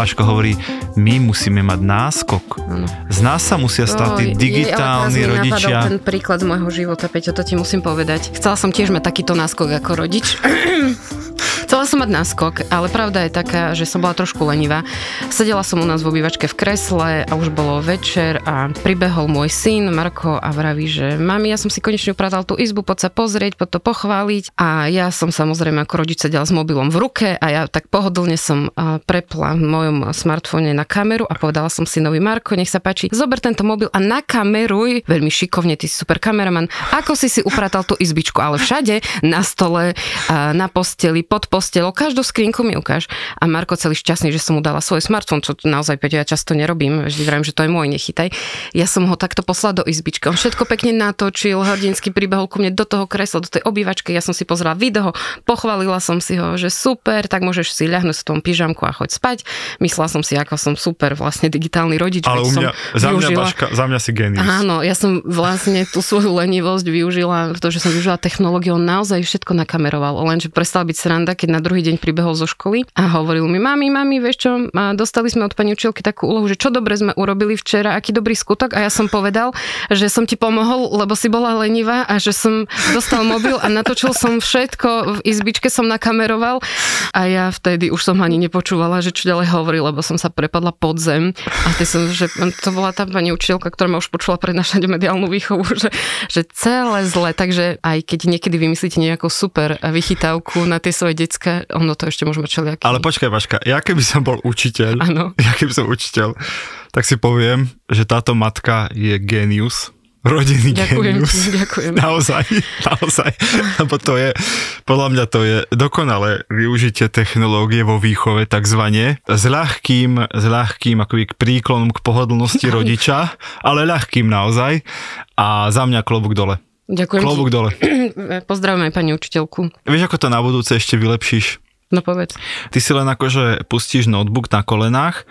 Vaško hovorí, my musíme mať náskok. Z nás sa musia stať tí digitálni je, rodičia. ten príklad z môjho života, Peťo, to ti musím povedať. Chcela som tiež mať takýto náskok ako rodič. Chcela som mať náskok, ale pravda je taká, že som bola trošku lenivá. Sedela som u nás v obývačke v kresle a už bolo večer a pribehol môj syn Marko a vraví, že mami, ja som si konečne upratal tú izbu, poď sa pozrieť, poď to pochváliť. A ja som samozrejme ako rodič sedela s mobilom v ruke a ja tak pohodlne som prepla v mojom smartfóne na kameru a povedala som synovi Marko, nech sa páči, zober tento mobil a nakameruj, veľmi šikovne, ty si super kameraman, ako si si upratal tú izbičku, ale všade, na stole, na posteli, pod postelou, každú skrinku mi ukáž. A Marko celý šťastný, že som mu dala svoj smartfón, čo naozaj Peťo, ja často nerobím, vždy vravím, že to je môj, nechytaj. Ja som ho takto poslala do izbičky, on všetko pekne natočil, hrdinsky pribehol ku mne do toho kresla, do tej obývačky, ja som si pozrela video, pochválila som si ho, že super, tak môžeš si ľahnuť v tom pyžamku a choď spať. Myslela som si, ako som super vlastne digitálny rodič. Ale u mňa, som za mňa, využila- Vaška, za mňa si genius. Áno, ja som vlastne tú svoju lenivosť využila, to, že som využila technológiu, on naozaj všetko nakameroval, lenže prestal byť sranda, keď na druhý deň pribehol zo školy a hovoril mi, mami, mami, vieš čo, dostali sme od pani učiteľky takú úlohu, že čo dobre sme urobili včera, aký dobrý skutok. A ja som povedal, že som ti pomohol, lebo si bola lenivá a že som dostal mobil a natočil som všetko, v izbičke som nakameroval. A ja vtedy už som ani nepočúvala, že čo ďalej hovorí, lebo som sa prepadla pod zem. A ty som, že to bola tá pani učiteľka, ktorá ma už počula prednášať mediálnu výchovu, že, že celé zle, takže aj keď niekedy vymyslíte nejakú super vychytávku na tie svoje decka, ono to ešte môže mať všelijaký. Ale počkaj, Vaška, ja keby som bol učiteľ, Áno. ja keby som učiteľ, tak si poviem, že táto matka je genius. Rodinný Ďakujem genius. ti, ďakujem. Naozaj, naozaj. Lebo to je, podľa mňa to je dokonalé využitie technológie vo výchove takzvané s ľahkým, s ľahkým akoby k príklonom k pohodlnosti rodiča, ale ľahkým naozaj. A za mňa klobúk dole. Ďakujem Klobúk ti. dole. Pozdravujem aj pani učiteľku. Vieš, ako to na budúce ešte vylepšíš? No povedz. Ty si len akože pustíš notebook na kolenách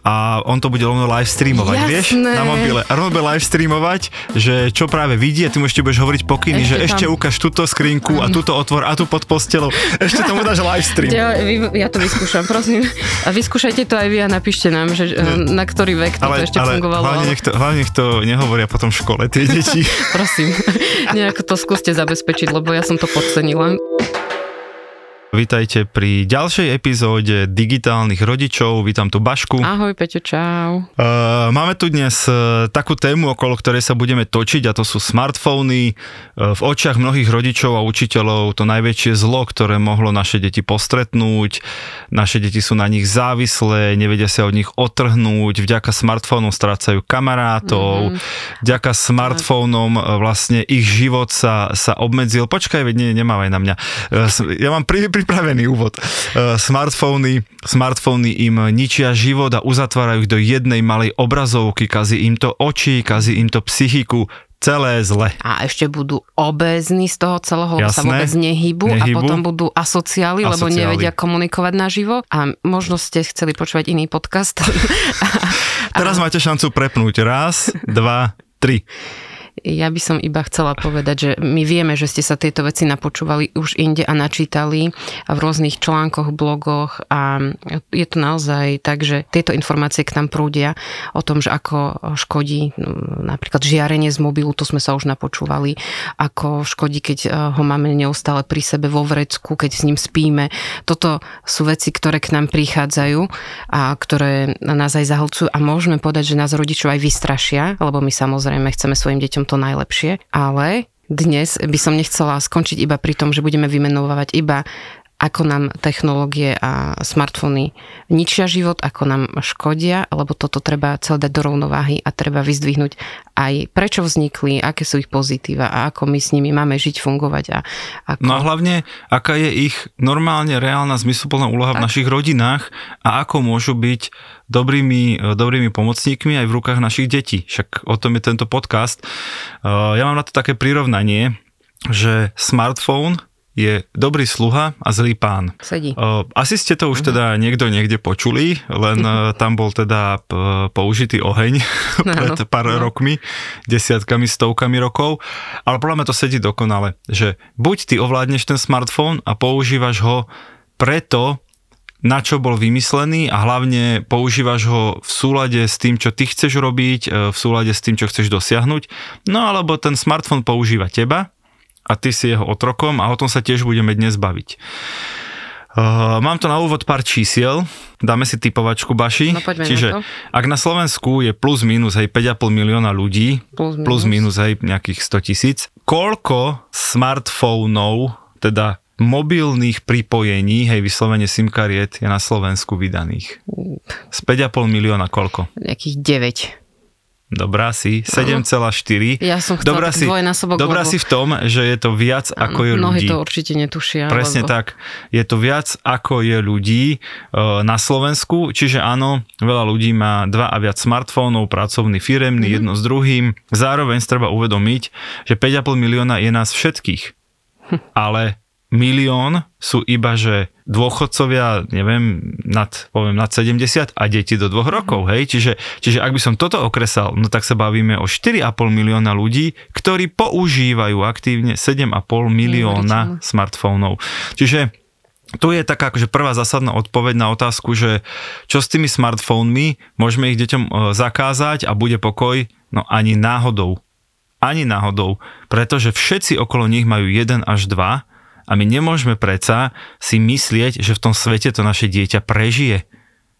a on to bude rovno live streamovať, Jasné. vieš, na mobile. A rovno bude live streamovať, že čo práve vidí a ty mu ešte budeš hovoriť pokyny, Ešte že tam- ešte ukáž túto skrinku a túto otvor a tu pod postelou. Ešte tomu dáš live stream. Ja, ja to vyskúšam, prosím. A vyskúšajte to aj vy a napíšte nám, že, eh, na ktorý vek toto ešte fungovalo. hlavne, nech to, hlavne nech to nehovoria potom v škole, tie deti. Prosím, nejako to skúste zabezpečiť, lebo ja som to podcenila. Vítajte pri ďalšej epizóde digitálnych rodičov. Vítam tu Bašku. Ahoj, Peťo, čau. Uh, máme tu dnes uh, takú tému, okolo ktorej sa budeme točiť a to sú smartfóny. Uh, v očiach mnohých rodičov a učiteľov to najväčšie zlo, ktoré mohlo naše deti postretnúť. Naše deti sú na nich závislé, nevedia sa od nich otrhnúť. Vďaka smartfónom strácajú kamarátov. Mm-hmm. Vďaka smartfónom vlastne ich život sa, sa obmedzil. Počkaj, veď nie, nemávaj na mňa. Ja mám pri, pripravený úvod. Uh, Smartfóny, smartfóny im ničia život a uzatvárajú ich do jednej malej obrazovky, kazí im to oči, kazí im to psychiku, celé zle. A ešte budú obézni z toho celého, lebo sa Jasné. vôbec nehybu, a Nehybu. potom budú asociáli, lebo Asociáli. nevedia komunikovať naživo. A možno ste chceli počúvať iný podcast. Teraz máte šancu prepnúť. Raz, dva, tri. Ja by som iba chcela povedať, že my vieme, že ste sa tieto veci napočúvali už inde a načítali v rôznych článkoch, blogoch a je to naozaj tak, že tieto informácie k nám prúdia o tom, že ako škodí no, napríklad žiarenie z mobilu, to sme sa už napočúvali, ako škodí, keď eh, ho máme neustále pri sebe vo vrecku, keď s ním spíme. Toto sú veci, ktoré k nám prichádzajú a ktoré nás aj zahlcujú a môžeme povedať, že nás rodičov aj vystrašia, lebo my samozrejme chceme svojim deťom to najlepšie, ale dnes by som nechcela skončiť iba pri tom, že budeme vymenovať iba ako nám technológie a smartfóny ničia život, ako nám škodia, lebo toto treba celé dať do rovnováhy a treba vyzdvihnúť aj prečo vznikli, aké sú ich pozitíva a ako my s nimi máme žiť, fungovať. A ako... No a hlavne, aká je ich normálne reálna zmysluplná úloha tak. v našich rodinách a ako môžu byť dobrými, dobrými pomocníkmi aj v rukách našich detí. Však o tom je tento podcast. Ja mám na to také prirovnanie, že smartphone je dobrý sluha a zlý pán. Sedí. Asi ste to už uh-huh. teda niekto niekde počuli, len uh, tam bol teda použitý oheň pred pár no. rokmi, desiatkami, stovkami rokov, ale podľa mňa to sedí dokonale, že buď ty ovládneš ten smartfón a používaš ho preto, na čo bol vymyslený a hlavne používaš ho v súlade s tým, čo ty chceš robiť, e, v súlade s tým, čo chceš dosiahnuť, no alebo ten smartfón používa teba a ty si jeho otrokom a o tom sa tiež budeme dnes baviť. Uh, mám to na úvod pár čísiel, dáme si typovačku Baši. No, Čiže na to. ak na Slovensku je plus minus hej 5,5 milióna ľudí, plus minus, plus minus hej nejakých 100 tisíc, koľko smartfónov, teda mobilných pripojení, hej, vyslovene SIM kariet je na Slovensku vydaných? Z 5,5 milióna koľko? Nejakých 9. Dobrá si, 7,4. Ja som dobrá si, dvojnásobok. Dobrá lebo... si v tom, že je to viac ako je Mnohí ľudí. to určite netušia. Presne lebo... tak. Je to viac ako je ľudí uh, na Slovensku, čiže áno, veľa ľudí má dva a viac smartfónov, pracovný, firemný, mm-hmm. jedno s druhým. Zároveň treba uvedomiť, že 5,5 milióna je nás všetkých. Hm. Ale milión sú iba, že dôchodcovia, neviem, nad, poviem, nad 70 a deti do dvoch rokov, hej? Čiže, čiže ak by som toto okresal, no tak sa bavíme o 4,5 milióna ľudí, ktorí používajú aktívne 7,5 milióna smartfónov. Čiže tu je taká akože prvá zásadná odpoveď na otázku, že čo s tými smartfónmi, môžeme ich deťom e, zakázať a bude pokoj? No ani náhodou. Ani náhodou, pretože všetci okolo nich majú 1 až 2 a my nemôžeme predsa si myslieť, že v tom svete to naše dieťa prežije.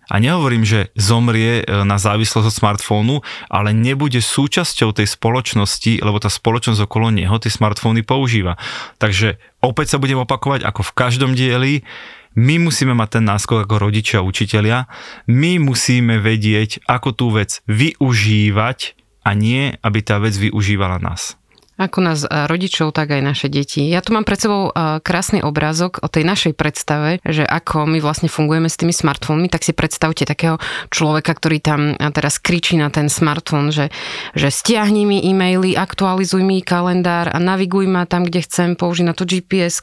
A nehovorím, že zomrie e, na závislosť od smartfónu, ale nebude súčasťou tej spoločnosti, lebo tá spoločnosť okolo neho tie smartfóny používa. Takže opäť sa budem opakovať, ako v každom dieli, my musíme mať ten náskok ako rodičia a učitelia, my musíme vedieť, ako tú vec využívať a nie, aby tá vec využívala nás. Ako nás rodičov, tak aj naše deti. Ja tu mám pred sebou krásny obrázok o tej našej predstave, že ako my vlastne fungujeme s tými smartfónmi, tak si predstavte takého človeka, ktorý tam teraz kričí na ten smartfón, že, že stiahni mi e-maily, aktualizuj mi kalendár a naviguj ma tam, kde chcem, použij na to gps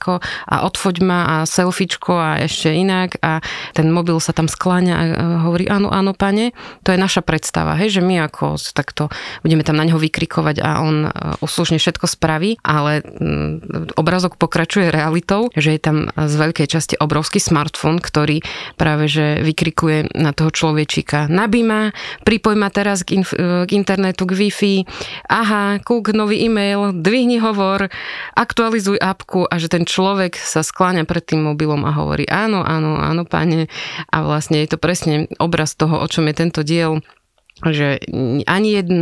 a odfoď ma a selfiečko a ešte inak a ten mobil sa tam skláňa a hovorí áno, áno, pane. To je naša predstava, hej, že my ako takto budeme tam na neho vykrikovať a on uslužne všetko spraví, ale mm, obrazok pokračuje realitou, že je tam z veľkej časti obrovský smartfón, ktorý práve že vykrikuje na toho človečíka. Nabí ma, pripoj ma teraz k, inf- k internetu, k Wi-Fi, aha, kúk, nový e-mail, dvihni hovor, aktualizuj apku a že ten človek sa skláňa pred tým mobilom a hovorí áno, áno, áno, pane. A vlastne je to presne obraz toho, o čom je tento diel že ani jeden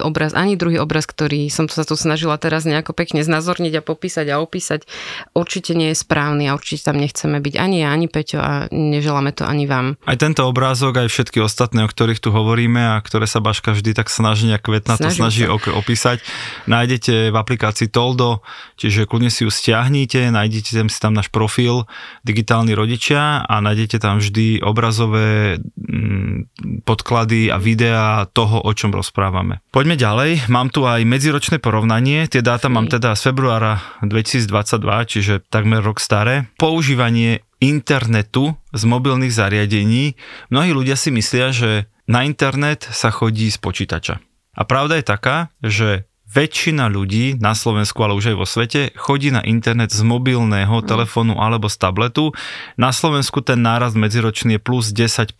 obraz, ani druhý obraz, ktorý som sa tu snažila teraz nejako pekne znázorniť a popísať a opísať, určite nie je správny a určite tam nechceme byť ani ja, ani Peťo a neželáme to ani vám. Aj tento obrázok, aj všetky ostatné, o ktorých tu hovoríme a ktoré sa Baška vždy tak snaží nejak vetna to snaží sa. opísať, nájdete v aplikácii Toldo, čiže kľudne si ju stiahnite, nájdete tam si tam náš profil digitálni rodičia a nájdete tam vždy obrazové mm, podklady a videá videa toho, o čom rozprávame. Poďme ďalej, mám tu aj medziročné porovnanie, tie dáta mám teda z februára 2022, čiže takmer rok staré. Používanie internetu z mobilných zariadení. Mnohí ľudia si myslia, že na internet sa chodí z počítača. A pravda je taká, že väčšina ľudí na Slovensku, ale už aj vo svete, chodí na internet z mobilného mm. telefónu alebo z tabletu. Na Slovensku ten nárast medziročný je plus 10%.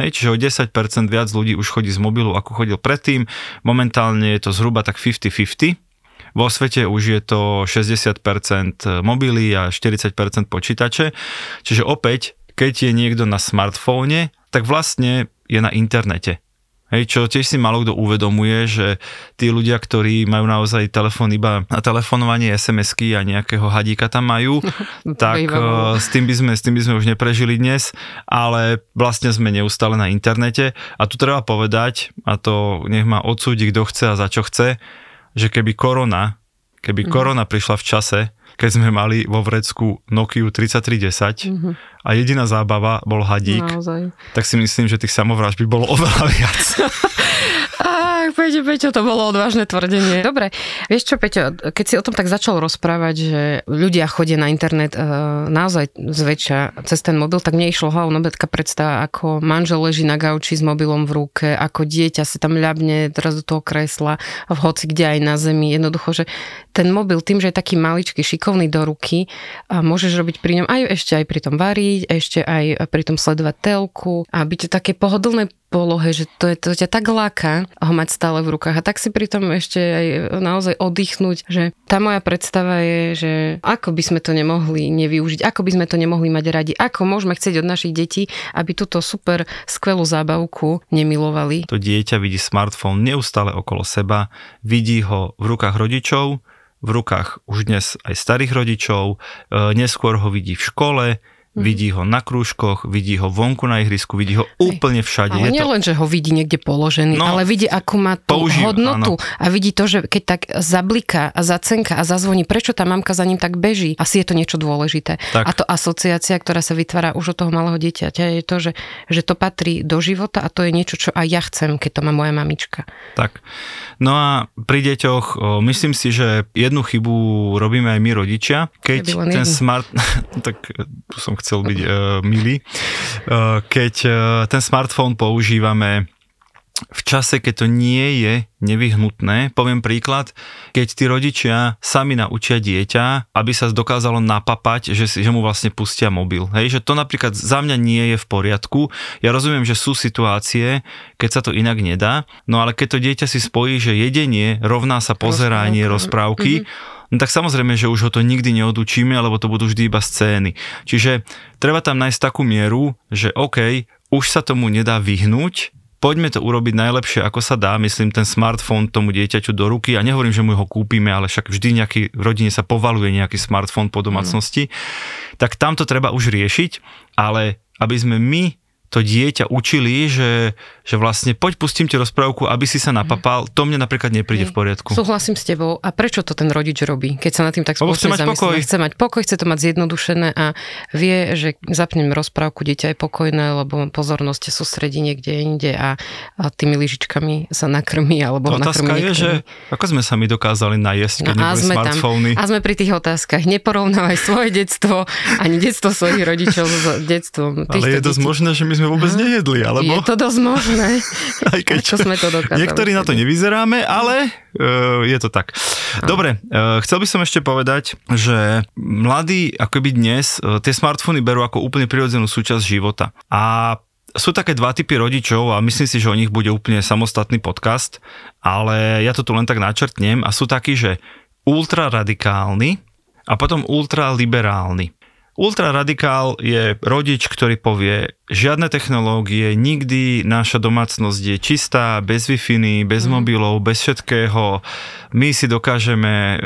Hej, čiže o 10% viac ľudí už chodí z mobilu, ako chodil predtým. Momentálne je to zhruba tak 50-50. Vo svete už je to 60% mobily a 40% počítače. Čiže opäť, keď je niekto na smartfóne, tak vlastne je na internete Hej, čo tiež si malo kto uvedomuje, že tí ľudia, ktorí majú naozaj telefón iba na telefonovanie, SMS-ky a nejakého hadíka tam majú, tak uh, s tým, by sme, s tým by sme už neprežili dnes, ale vlastne sme neustále na internete a tu treba povedať, a to nech ma odsúdi kto chce a za čo chce, že keby korona, keby mm. korona prišla v čase, keď sme mali vo vrecku Nokia 3310 mm-hmm. A jediná zábava bol hadík, Naozaj. tak si myslím, že tých samovráž by bolo oveľa viac. Ach, Peťo, Peťo, to bolo odvážne tvrdenie. Dobre, vieš čo, Peťo, keď si o tom tak začal rozprávať, že ľudia chodia na internet uh, naozaj zväčša cez ten mobil, tak mne išlo hlavou taká predstava, ako manžel leží na gauči s mobilom v ruke, ako dieťa si tam ľabne teraz do toho kresla, v hoci kde aj na zemi. Jednoducho, že ten mobil tým, že je taký maličký, šikovný do ruky, a môžeš robiť pri ňom aj ešte aj pri tom variť, ešte aj pri tom sledovať telku a byť také pohodlné polohe, že to, je, to ťa tak láka ho mať stále v rukách a tak si pritom ešte aj naozaj oddychnúť, že tá moja predstava je, že ako by sme to nemohli nevyužiť, ako by sme to nemohli mať radi, ako môžeme chcieť od našich detí, aby túto super skvelú zábavku nemilovali. To dieťa vidí smartfón neustále okolo seba, vidí ho v rukách rodičov, v rukách už dnes aj starých rodičov, e, neskôr ho vidí v škole. Vidí ho na krúžkoch, vidí ho vonku na ihrisku, vidí ho úplne všade. Ale nie to... len, že ho vidí niekde položený, no, ale vidí, akú má tú použív, hodnotu áno. a vidí to, že keď tak zabliká a zacenka a zazvoní, prečo tá mamka za ním tak beží, asi je to niečo dôležité. Tak. A to asociácia, ktorá sa vytvára už od toho malého dieťaťa, je to, že, že to patrí do života a to je niečo, čo aj ja chcem, keď to má moja mamička. Tak. No a pri deťoch myslím si, že jednu chybu robíme aj my rodičia, keď ten jedný. smart... tak som chcel byť uh, milý. Uh, keď uh, ten smartfón používame v čase, keď to nie je nevyhnutné, poviem príklad, keď tí rodičia sami naučia dieťa, aby sa dokázalo napapať, že, si, že mu vlastne pustia mobil. Hej, že to napríklad za mňa nie je v poriadku. Ja rozumiem, že sú situácie, keď sa to inak nedá, no ale keď to dieťa si spojí, že jedenie rovná sa pozeranie rozprávky, mm-hmm. No tak samozrejme, že už ho to nikdy neodučíme, lebo to budú vždy iba scény. Čiže treba tam nájsť takú mieru, že OK, už sa tomu nedá vyhnúť, poďme to urobiť najlepšie, ako sa dá, myslím, ten smartfón tomu dieťaťu do ruky a nehovorím, že mu ho kúpime, ale však vždy nejaký v rodine sa povaluje nejaký smartfón po domácnosti, mm. tak tam to treba už riešiť, ale aby sme my to dieťa učili, že, že vlastne poď pustím ti rozprávku, aby si sa napapal, to mne napríklad nepríde v poriadku. Súhlasím s tebou. A prečo to ten rodič robí, keď sa na tým tak spoločne chce mať pokoj. Chce mať pokoj, chce to mať zjednodušené a vie, že zapnem rozprávku, dieťa je pokojné, lebo pozornosť sústredí niekde inde a, a tými lyžičkami sa nakrmí alebo ho nakrmí je, že ako sme sa my dokázali najesť, keď no, neboli sme smartfóny. Tam, a sme pri tých otázkach. Neporovnávaj svoje detstvo ani detstvo svojich rodičov s detstvom Ale je dosť možné, že my sme vôbec Aha. nejedli, alebo? Je to dosť možné. Aj keď Ako sme to dokázali. Niektorí na to nevyzeráme, ale uh, je to tak. Dobre, uh, chcel by som ešte povedať, že mladí akoby dnes uh, tie smartfóny berú ako úplne prirodzenú súčasť života. A sú také dva typy rodičov a myslím si, že o nich bude úplne samostatný podcast, ale ja to tu len tak načrtnem a sú takí, že ultraradikálni a potom ultraliberálni. Ultraradikál je rodič, ktorý povie, žiadne technológie, nikdy naša domácnosť je čistá, bez wi bez mm. mobilov, bez všetkého. My si dokážeme,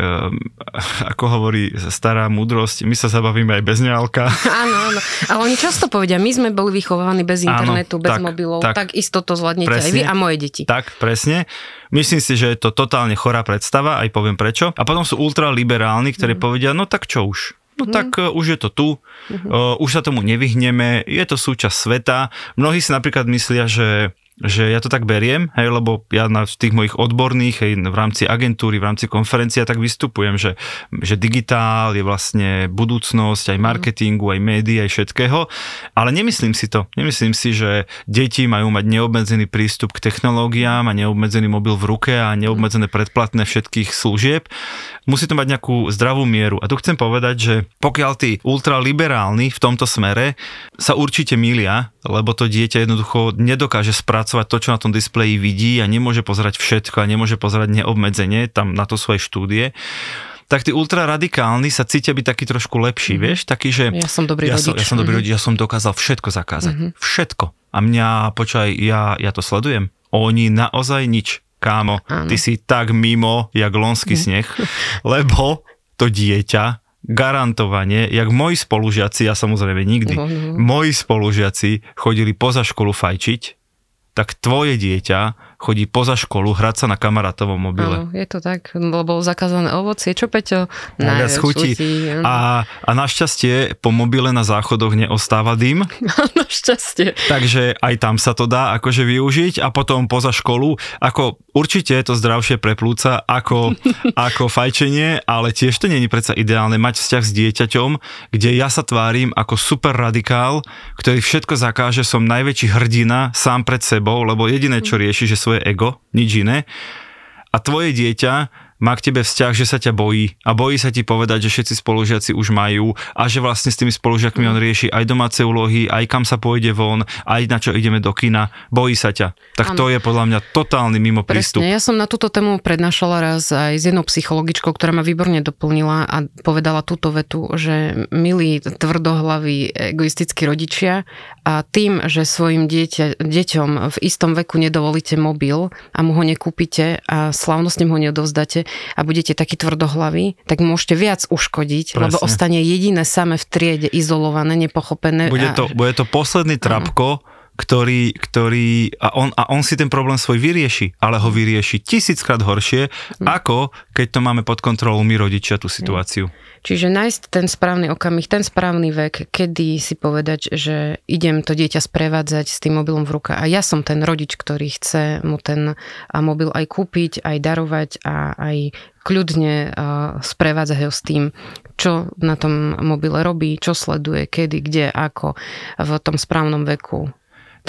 ako hovorí stará múdrosť, my sa zabavíme aj bez ňálka. Áno, áno. Ale oni často povedia, my sme boli vychovávaní bez internetu, áno, bez tak, mobilov, tak, tak isto to zvládnete presne, aj vy a moje deti. Tak, presne. Myslím si, že je to totálne chorá predstava, aj poviem prečo. A potom sú ultraliberálni, ktorí mm. povedia, no tak čo už, no mm. tak uh, už je to tu, uh, už sa tomu nevyhneme, je to súčasť sveta. Mnohí si napríklad myslia, že že ja to tak beriem, hej, lebo ja na tých mojich odborných, hej, v rámci agentúry, v rámci konferencia tak vystupujem, že, že digitál je vlastne budúcnosť aj mhm. marketingu, aj médií, aj všetkého, ale nemyslím si to. Nemyslím si, že deti majú mať neobmedzený prístup k technológiám a neobmedzený mobil v ruke a neobmedzené predplatné všetkých služieb. Musí to mať nejakú zdravú mieru. A tu chcem povedať, že pokiaľ tí ultraliberálni v tomto smere sa určite milia, lebo to dieťa jednoducho nedokáže spracovať to, čo na tom displeji vidí a nemôže pozerať všetko a nemôže pozerať neobmedzenie, tam na to svoje štúdie, tak tí ultraradikálni sa cítia byť taký trošku lepší, mm-hmm. vieš, taký, že... Ja som dobrý ja rodič. Som, ja som dobrý mm-hmm. rodič, ja som dokázal všetko zakázať. Mm-hmm. Všetko. A mňa, počkaj, ja, ja to sledujem Oni naozaj nič. Kámo, Áno. ty si tak mimo, jak lonský Mhm. sneh, lebo to dieťa garantovane, jak moji spolužiaci, ja samozrejme nikdy, no. moji spolužiaci chodili poza školu fajčiť, tak tvoje dieťa chodí poza školu hrať sa na kamarátovom mobile. Áno, je to tak, lebo zakázané ovocie. Čo, Peťo? Najviac chutí. áno. A, a našťastie po mobile na záchodoch neostáva dym, Našťastie. takže aj tam sa to dá akože využiť a potom poza školu, ako určite je to zdravšie pre plúca ako, ako fajčenie, ale tiež to není predsa ideálne mať vzťah s dieťaťom, kde ja sa tvárim ako super radikál, ktorý všetko zakáže, som najväčší hrdina sám pred sebou, lebo jediné, čo rieši, že svoje ego, nič iné. A tvoje dieťa má k tebe vzťah, že sa ťa bojí a bojí sa ti povedať, že všetci spolužiaci už majú a že vlastne s tými spolužiakmi on rieši aj domáce úlohy, aj kam sa pôjde von, aj na čo ideme do kina, bojí sa ťa. Tak Áno. to je podľa mňa totálny mimo prístup. Presne, ja som na túto tému prednášala raz aj s jednou psychologičkou, ktorá ma výborne doplnila a povedala túto vetu, že milí tvrdohlaví egoistickí rodičia a tým, že svojim dieťa, deťom v istom veku nedovolíte mobil a mu ho nekúpite a slávnostne mu ho neodovzdáte a budete takí tvrdohlaví, tak môžete viac uškodiť, Presne. lebo ostane jediné same v triede, izolované, nepochopené. Bude a- to, bude to posledný trapko, ktorý, ktorý a, on, a on si ten problém svoj vyrieši, ale ho vyrieši tisíckrát horšie, Hm. ako keď to máme pod kontrolou my rodičia tú situáciu. Čiže nájsť ten správny okamih, ten správny vek, kedy si povedať, že idem to dieťa sprevádzať s tým mobilom v ruka. A ja som ten rodič, ktorý chce mu ten mobil aj kúpiť, aj darovať a aj kľudne a, sprevádzať ho s tým, čo na tom mobile robí, čo sleduje, kedy, kde, ako v tom správnom veku.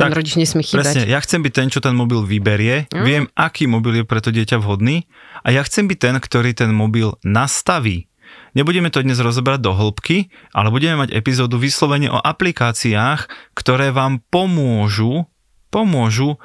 Ten Tak, rodič nesmie Presne, chýbať. ja chcem byť ten, čo ten mobil vyberie, Mm. viem, aký mobil je pre to dieťa vhodný a ja chcem byť ten, ktorý ten mobil nastaví. Nebudeme to dnes rozobrať do hĺbky, ale budeme mať epizódu vyslovene o aplikáciách, ktoré vám pomôžu, pomôžu,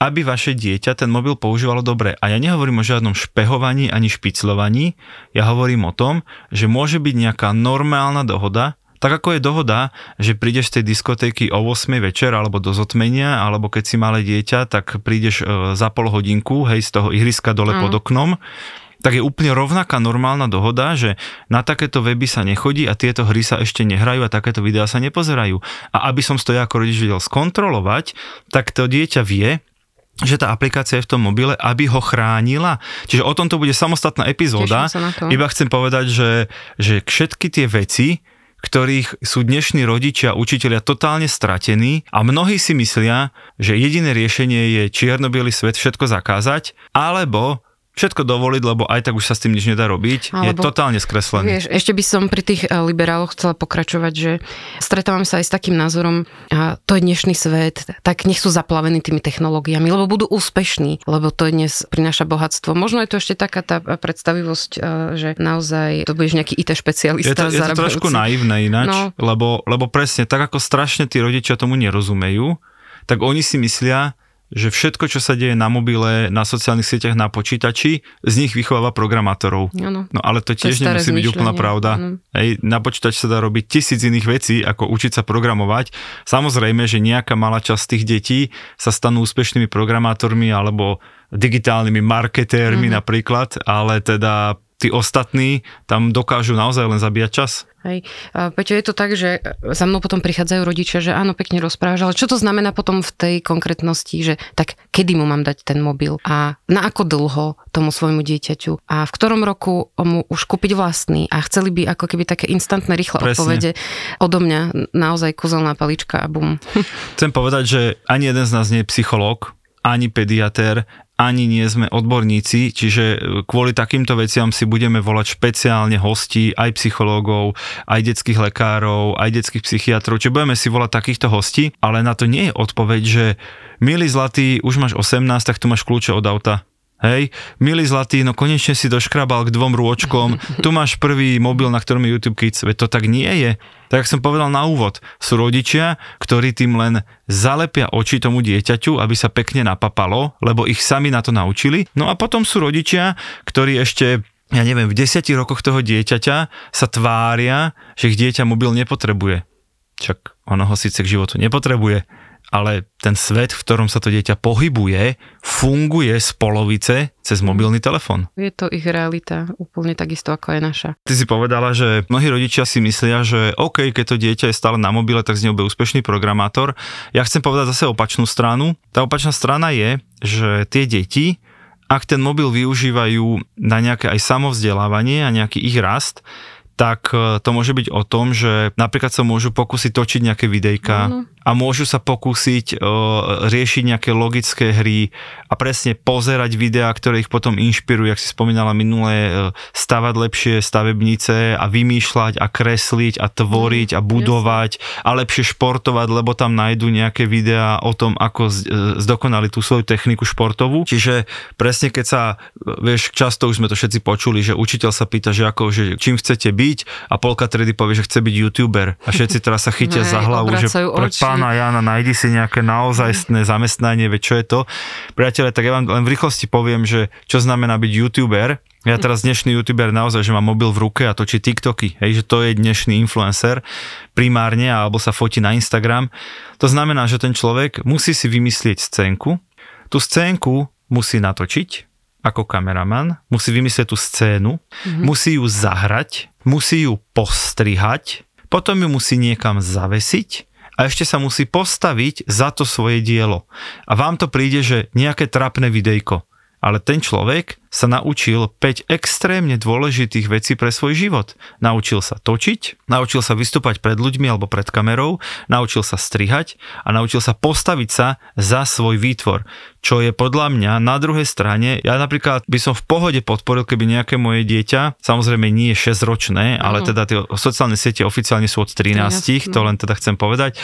aby vaše dieťa ten mobil používalo dobre. A ja nehovorím o žiadnom špehovaní ani špiclovaní, ja hovorím o tom, že môže byť nejaká normálna dohoda, tak ako je dohoda, že prídeš z tej diskotéky o 8 večer alebo do zotmenia, alebo keď si malé dieťa, tak prídeš e, za pol hodinku, hej, z toho ihriska dole Mm. pod oknom, tak je úplne rovnaká normálna dohoda, že na takéto weby sa nechodí a tieto hry sa ešte nehrajú a takéto videá sa nepozerajú. A aby som to ja ako rodič vedel skontrolovať, tak to dieťa vie, že tá aplikácia je v tom mobile, aby ho chránila. Čiže o tomto bude samostatná epizóda. To. Iba chcem povedať, že, že všetky tie veci, ktorých sú dnešní rodičia, učitelia totálne stratení a mnohí si myslia, že jediné riešenie je čierno svet všetko zakázať, alebo všetko dovoliť, lebo aj tak už sa s tým nič nedá robiť, je Alebo- totálne skreslený. Vieš, ešte by som pri tých eh, liberáloch chcela pokračovať, že stretávam sa aj s takým názorom, a to je dnešný svet, tak nech sú zaplavení tými technológiami, lebo budú úspešní, lebo to dnes prináša bohatstvo. Možno je to ešte taká tá predstavivosť, eh, že naozaj to budeš nejaký IT Je to, špecialista. je to trošku naivné ináč, No. lebo, lebo presne tak ako strašne tí rodičia tomu nerozumejú, tak oni si myslia, že všetko, čo sa deje na mobile, na sociálnych sieťach, na počítači, z nich vychováva programátorov. Áno. No ale to To tiež staré nemusí byť úplná pravda. Hej, na počítač sa dá robiť tisíc iných vecí, ako učiť sa programovať. Samozrejme, že nejaká malá časť tých detí sa stanú úspešnými programátormi alebo digitálnymi marketérmi Mhm. napríklad, ale teda tí ostatní tam dokážu naozaj len zabíjať čas. Hej. Peťo, je to tak, že za mnou potom prichádzajú rodičia, že áno, pekne rozprávaš, ale čo to znamená potom v tej konkrétnosti, že tak kedy mu mám dať ten mobil a na ako dlho tomu svojmu dieťaťu a v ktorom roku mu už kúpiť vlastný a chceli by ako keby také instantné, rýchle Presne. odpovede odo mňa naozaj kuzelná palička a bum. Chcem povedať, že ani jeden z nás nie je psychológ, ani pediatér, ani nie sme odborníci, čiže kvôli takýmto veciam si budeme volať špeciálne hostí, aj psychológov, aj detských lekárov, aj detských psychiatrov, čiže budeme si volať takýchto hostí, ale na to nie je odpoveď, že milý zlatý, už máš 18, tak tu máš kľúče od auta. Hej, milý zlatý, no konečne si doškrabal k dvom rôčkom, tu máš prvý mobil, na ktorom je YouTube Kids, veď to tak nie je. Tak som povedal na úvod, sú rodičia, ktorí tým len zalepia oči tomu dieťaťu, aby sa pekne napapalo, lebo ich sami na to naučili. No a potom sú rodičia, ktorí ešte ja neviem, v desiatich rokoch toho dieťaťa sa tvária, že ich dieťa mobil nepotrebuje. Čak ono ho síce k životu nepotrebuje, ale ten svet, v ktorom sa to dieťa pohybuje, funguje z polovice cez mobilný telefón. Je to ich realita, úplne takisto ako je naša. Ty si povedala, že mnohí rodičia si myslia, že OK, keď to dieťa je stále na mobile, tak z neho bude úspešný programátor. Ja chcem povedať zase opačnú stranu. Tá opačná strana je, že tie deti, ak ten mobil využívajú na nejaké aj samovzdelávanie a nejaký ich rast, tak e, to môže byť o tom, že napríklad sa môžu pokúsiť točiť nejaké videjka no, a môžu sa pokúsiť uh, riešiť nejaké logické hry a presne pozerať videá, ktoré ich potom inšpirujú, jak si spomínala minulé, uh, stavať lepšie stavebnice a vymýšľať a kresliť a tvoriť a budovať yes. a lepšie športovať, lebo tam nájdú nejaké videá o tom, ako zdokonali tú svoju techniku športovú. Čiže presne keď sa, vieš, často už sme to všetci počuli, že učiteľ sa pýta, že ako, že čím chcete byť, byť a polka tredy povie, že chce byť youtuber a všetci teraz sa chytia za hlavu, že pre pána Jana nájdi si nejaké naozajstné zamestnanie, veď čo je to. Priatelia, tak ja vám len v rýchlosti poviem, že čo znamená byť youtuber. Ja teraz dnešný youtuber naozaj, že má mobil v ruke a točí TikToky, hej, že to je dnešný influencer primárne, alebo sa fotí na Instagram. To znamená, že ten človek musí si vymyslieť scénku, tú scénku musí natočiť, ako kameraman, musí vymyslieť tú scénu, mm-hmm. musí ju zahrať, musí ju postrihať, potom ju musí niekam zavesiť a ešte sa musí postaviť za to svoje dielo. A vám to príde, že nejaké trapné videjko. Ale ten človek sa naučil 5 extrémne dôležitých vecí pre svoj život. Naučil sa točiť, naučil sa vystúpať pred ľuďmi alebo pred kamerou, naučil sa strihať a naučil sa postaviť sa za svoj výtvor. Čo je podľa mňa na druhej strane, ja napríklad by som v pohode podporil, keby nejaké moje dieťa, samozrejme nie je 6 ročné, ale teda tie sociálne siete oficiálne sú od 13, 13 to len teda chcem povedať,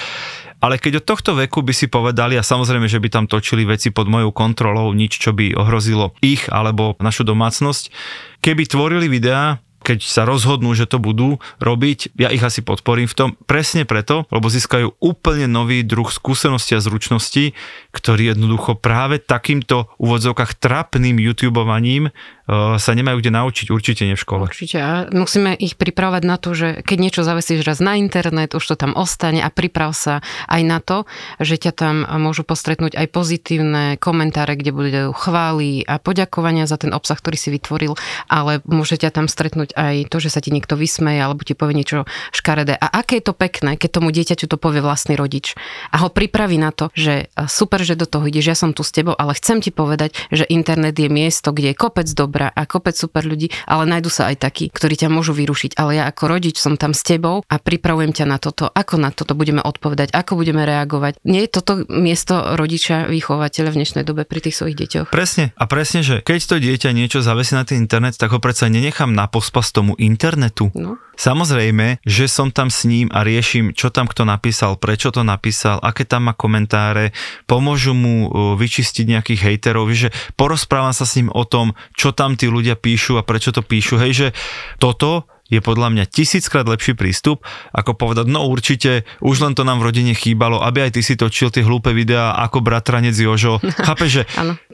ale keď od tohto veku by si povedali, a samozrejme, že by tam točili veci pod mojou kontrolou, nič, čo by ohrozilo ich alebo našu domácnosť, keby tvorili videá, keď sa rozhodnú, že to budú robiť, ja ich asi podporím v tom presne preto, lebo získajú úplne nový druh skúsenosti a zručnosti, ktorý jednoducho práve takýmto úvodzovkách trapným YouTubeovaním sa nemajú kde naučiť, určite nie v škole. Určite a musíme ich pripravať na to, že keď niečo zavesíš raz na internet, už to tam ostane a priprav sa aj na to, že ťa tam môžu postretnúť aj pozitívne komentáre, kde budú chvály a poďakovania za ten obsah, ktorý si vytvoril, ale môže ťa tam stretnúť aj to, že sa ti niekto vysmeje alebo ti povie niečo škaredé. A aké je to pekné, keď tomu dieťaťu to povie vlastný rodič a ho pripraví na to, že super, že do toho ideš, ja som tu s tebou, ale chcem ti povedať, že internet je miesto, kde je kopec dobra a kopec super ľudí, ale nájdu sa aj takí, ktorí ťa môžu vyrušiť. Ale ja ako rodič som tam s tebou a pripravujem ťa na toto, ako na toto budeme odpovedať, ako budeme reagovať. Nie je toto miesto rodiča, vychovateľa v dnešnej dobe pri tých svojich deťoch? Presne. A presne, že keď to dieťa niečo zavesí na ten internet, tak ho predsa nenechám na pospas tomu internetu. No. Samozrejme, že som tam s ním a riešim, čo tam kto napísal, prečo to napísal, aké tam má komentáre, pomôžu mu vyčistiť nejakých hejterov, že porozprávam sa s ním o tom, čo tam tí ľudia píšu a prečo to píšu. Hej, že toto je podľa mňa tisíckrát lepší prístup, ako povedať, no určite, už len to nám v rodine chýbalo, aby aj ty si točil tie hlúpe videá ako bratranec Jožo. Chápe, že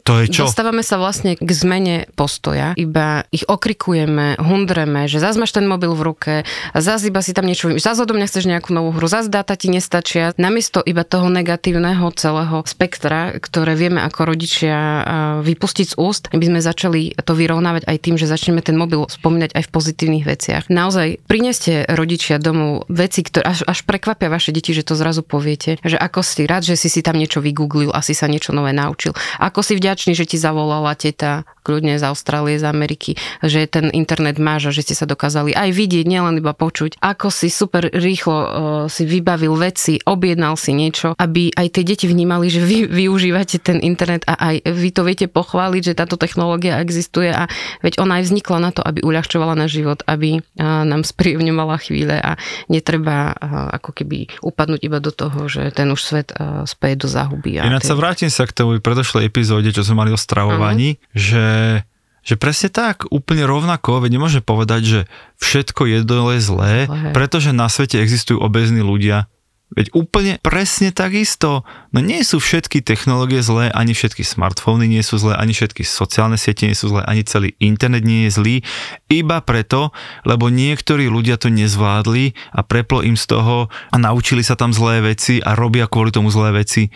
to je čo? Dostávame sa vlastne k zmene postoja, iba ich okrikujeme, hundreme, že zase máš ten mobil v ruke, zase iba si tam niečo, zase odo mňa chceš nejakú novú hru, zase dáta ti nestačia. Namiesto iba toho negatívneho celého spektra, ktoré vieme ako rodičia vypustiť z úst, by sme začali to vyrovnávať aj tým, že začneme ten mobil spomínať aj v pozitívnych veciach. Naozaj, prineste rodičia domov veci, ktoré až, až prekvapia vaše deti, že to zrazu poviete, že ako si rád, že si si tam niečo vygooglil, asi sa niečo nové naučil. Ako si vďačný, že ti zavolala teta kľudne z Austrálie, z Ameriky, že ten internet máš a že ste sa dokázali aj vidieť, nielen iba počuť. Ako si super rýchlo uh, si vybavil veci, objednal si niečo, aby aj tie deti vnímali, že vy využívate ten internet a aj vy to viete pochváliť, že táto technológia existuje a veď ona aj vznikla na to, aby uľahčovala náš život, aby uh, nám spríjemňovala chvíle a netreba uh, ako keby upadnúť iba do toho, že ten už svet uh, speje do záhuby. Ináč sa vrátim sa k tej predošlej epizóde, čo sme mali o stravovaní, uh-huh. že že presne tak, úplne rovnako, veď nemôže povedať, že všetko jedlo je zlé, pretože na svete existujú obezní ľudia. Veď úplne presne takisto. No nie sú všetky technológie zlé, ani všetky smartfóny nie sú zlé, ani všetky sociálne siete nie sú zlé, ani celý internet nie je zlý, iba preto, lebo niektorí ľudia to nezvládli a preplo im z toho a naučili sa tam zlé veci a robia kvôli tomu zlé veci.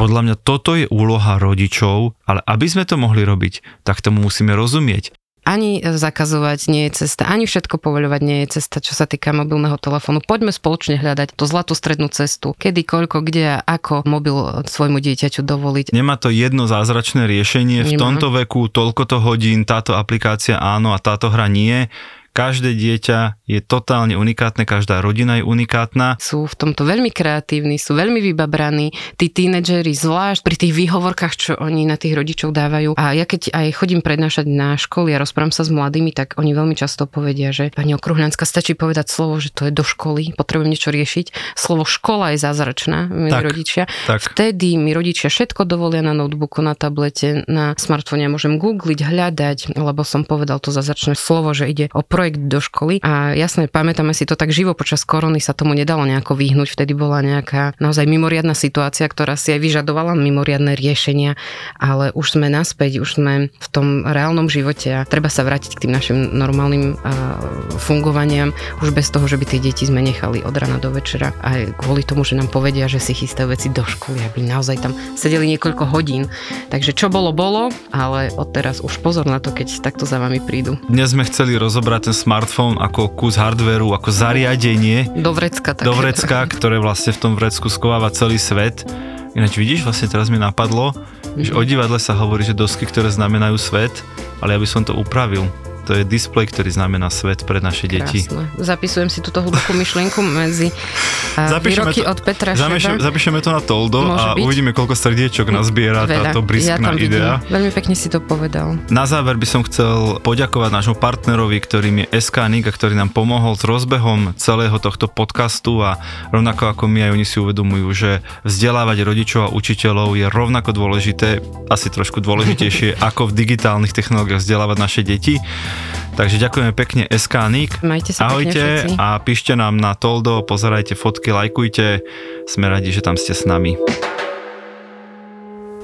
Podľa mňa toto je úloha rodičov, ale aby sme to mohli robiť, tak tomu musíme rozumieť ani zakazovať nie je cesta, ani všetko povoľovať nie je cesta, čo sa týka mobilného telefónu. Poďme spoločne hľadať tú zlatú strednú cestu, kedy, koľko, kde a ako mobil svojmu dieťaťu dovoliť. Nemá to jedno zázračné riešenie, v Nemá. tomto veku toľko to hodín, táto aplikácia áno a táto hra nie Každé dieťa je totálne unikátne, každá rodina je unikátna. Sú v tomto veľmi kreatívni, sú veľmi vybabraní. Tí tínedžeri, zvlášť pri tých výhovorkách, čo oni na tých rodičov dávajú. A ja keď aj chodím prednášať na školy a rozprávam sa s mladými, tak oni veľmi často povedia, že pani Okruhľanská stačí povedať slovo, že to je do školy, potrebujem niečo riešiť. Slovo škola je zázračná, milí tak, rodičia. Tak. Vtedy mi rodičia všetko dovolia na notebooku, na tablete, na smartfóne. Môžem googliť, hľadať, lebo som povedal to zázračné slovo, že ide o projekt do školy. A jasne, pamätáme si to tak živo počas korony sa tomu nedalo nejako vyhnúť, vtedy bola nejaká naozaj mimoriadná situácia, ktorá si aj vyžadovala mimoriadne riešenia, ale už sme naspäť, už sme v tom reálnom živote a treba sa vrátiť k tým našim normálnym fungovaniam. Už bez toho, že by tie deti sme nechali od rana do večera. Aj kvôli tomu, že nám povedia, že si chystajú veci do školy, aby naozaj tam sedeli niekoľko hodín. Takže čo bolo, bolo, ale odteraz už pozor na to, keď takto za vami prídu. Dnes sme chceli rozobrať ten smartfón ako kus hardveru, ako zariadenie. Do vrecka. Do vrecka, ktoré vlastne v tom vrecku skováva celý svet. Ináč vidíš, vlastne teraz mi napadlo, mm-hmm. že o divadle sa hovorí, že dosky, ktoré znamenajú svet, ale ja by som to upravil to je displej, ktorý znamená svet pre naše Krásne. deti. Zapisujem si túto hlbokú myšlienku medzi výroky to, od Petra Šeba. Zapíšeme to na Toldo Môže a byť? uvidíme, koľko srdiečok nazbiera Veľa. táto briskná ja idea. Vidím. Veľmi pekne si to povedal. Na záver by som chcel poďakovať nášmu partnerovi, ktorým je SK Nika, ktorý nám pomohol s rozbehom celého tohto podcastu a rovnako ako my aj oni si uvedomujú, že vzdelávať rodičov a učiteľov je rovnako dôležité, asi trošku dôležitejšie, ako v digitálnych technológiách vzdelávať naše deti. Takže ďakujeme pekne SK Nik. Majte sa Ahojte pekne a píšte nám na Toldo, pozerajte fotky, lajkujte. Sme radi, že tam ste s nami.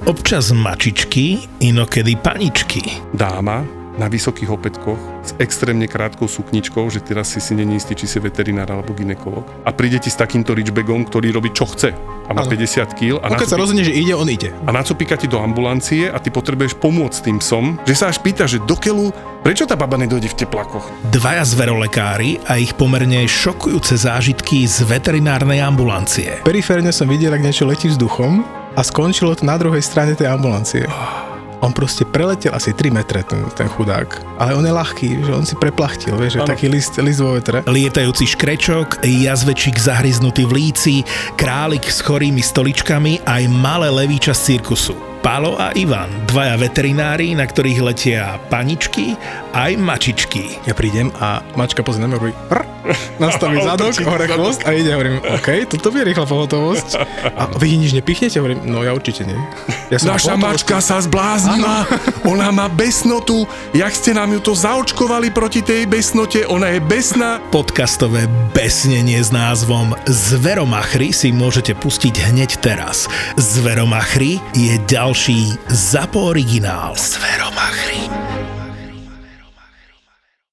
Občas mačičky, inokedy paničky. Dáma na vysokých opätkoch s extrémne krátkou sukničkou, že teraz si si není istý, či si veterinár alebo ginekolog. A príde ti s takýmto reachbagom, ktorý robí čo chce a má ano. 50 kg. A keď sa rozhodne, že ide, on ide. A na co píka ti do ambulancie a ty potrebuješ pomôcť tým psom, že sa až pýta, že do keľu, prečo tá baba nedojde v teplakoch? Dvaja zverolekári a ich pomerne šokujúce zážitky z veterinárnej ambulancie. Periférne som videl, ak niečo letí vzduchom a skončilo to na druhej strane tej ambulancie. Oh on proste preletel asi 3 metre, ten, ten chudák. Ale on je ľahký, že on si preplachtil, vieš, že taký list, list vo vetre. Lietajúci škrečok, jazvečík zahryznutý v líci, králik s chorými stoličkami aj malé levíča z cirkusu. Palo a Ivan, dvaja veterinári, na ktorých letia paničky aj mačičky. Ja prídem a mačka pozrie na mňa nastaví zadok, hore chvost a ide, hovorím, OK, toto je rýchla pohotovosť. A vy nič nepichnete? Hovorím, no ja určite nie. Ja som Naša mačka sa zbláznila, ona má besnotu, jak ste nám ju to zaočkovali proti tej besnote, ona je besná. Podcastové besnenie s názvom Zveromachry si môžete pustiť hneď teraz. Zveromachry je ďalší ZAPO originál. Zveromachry.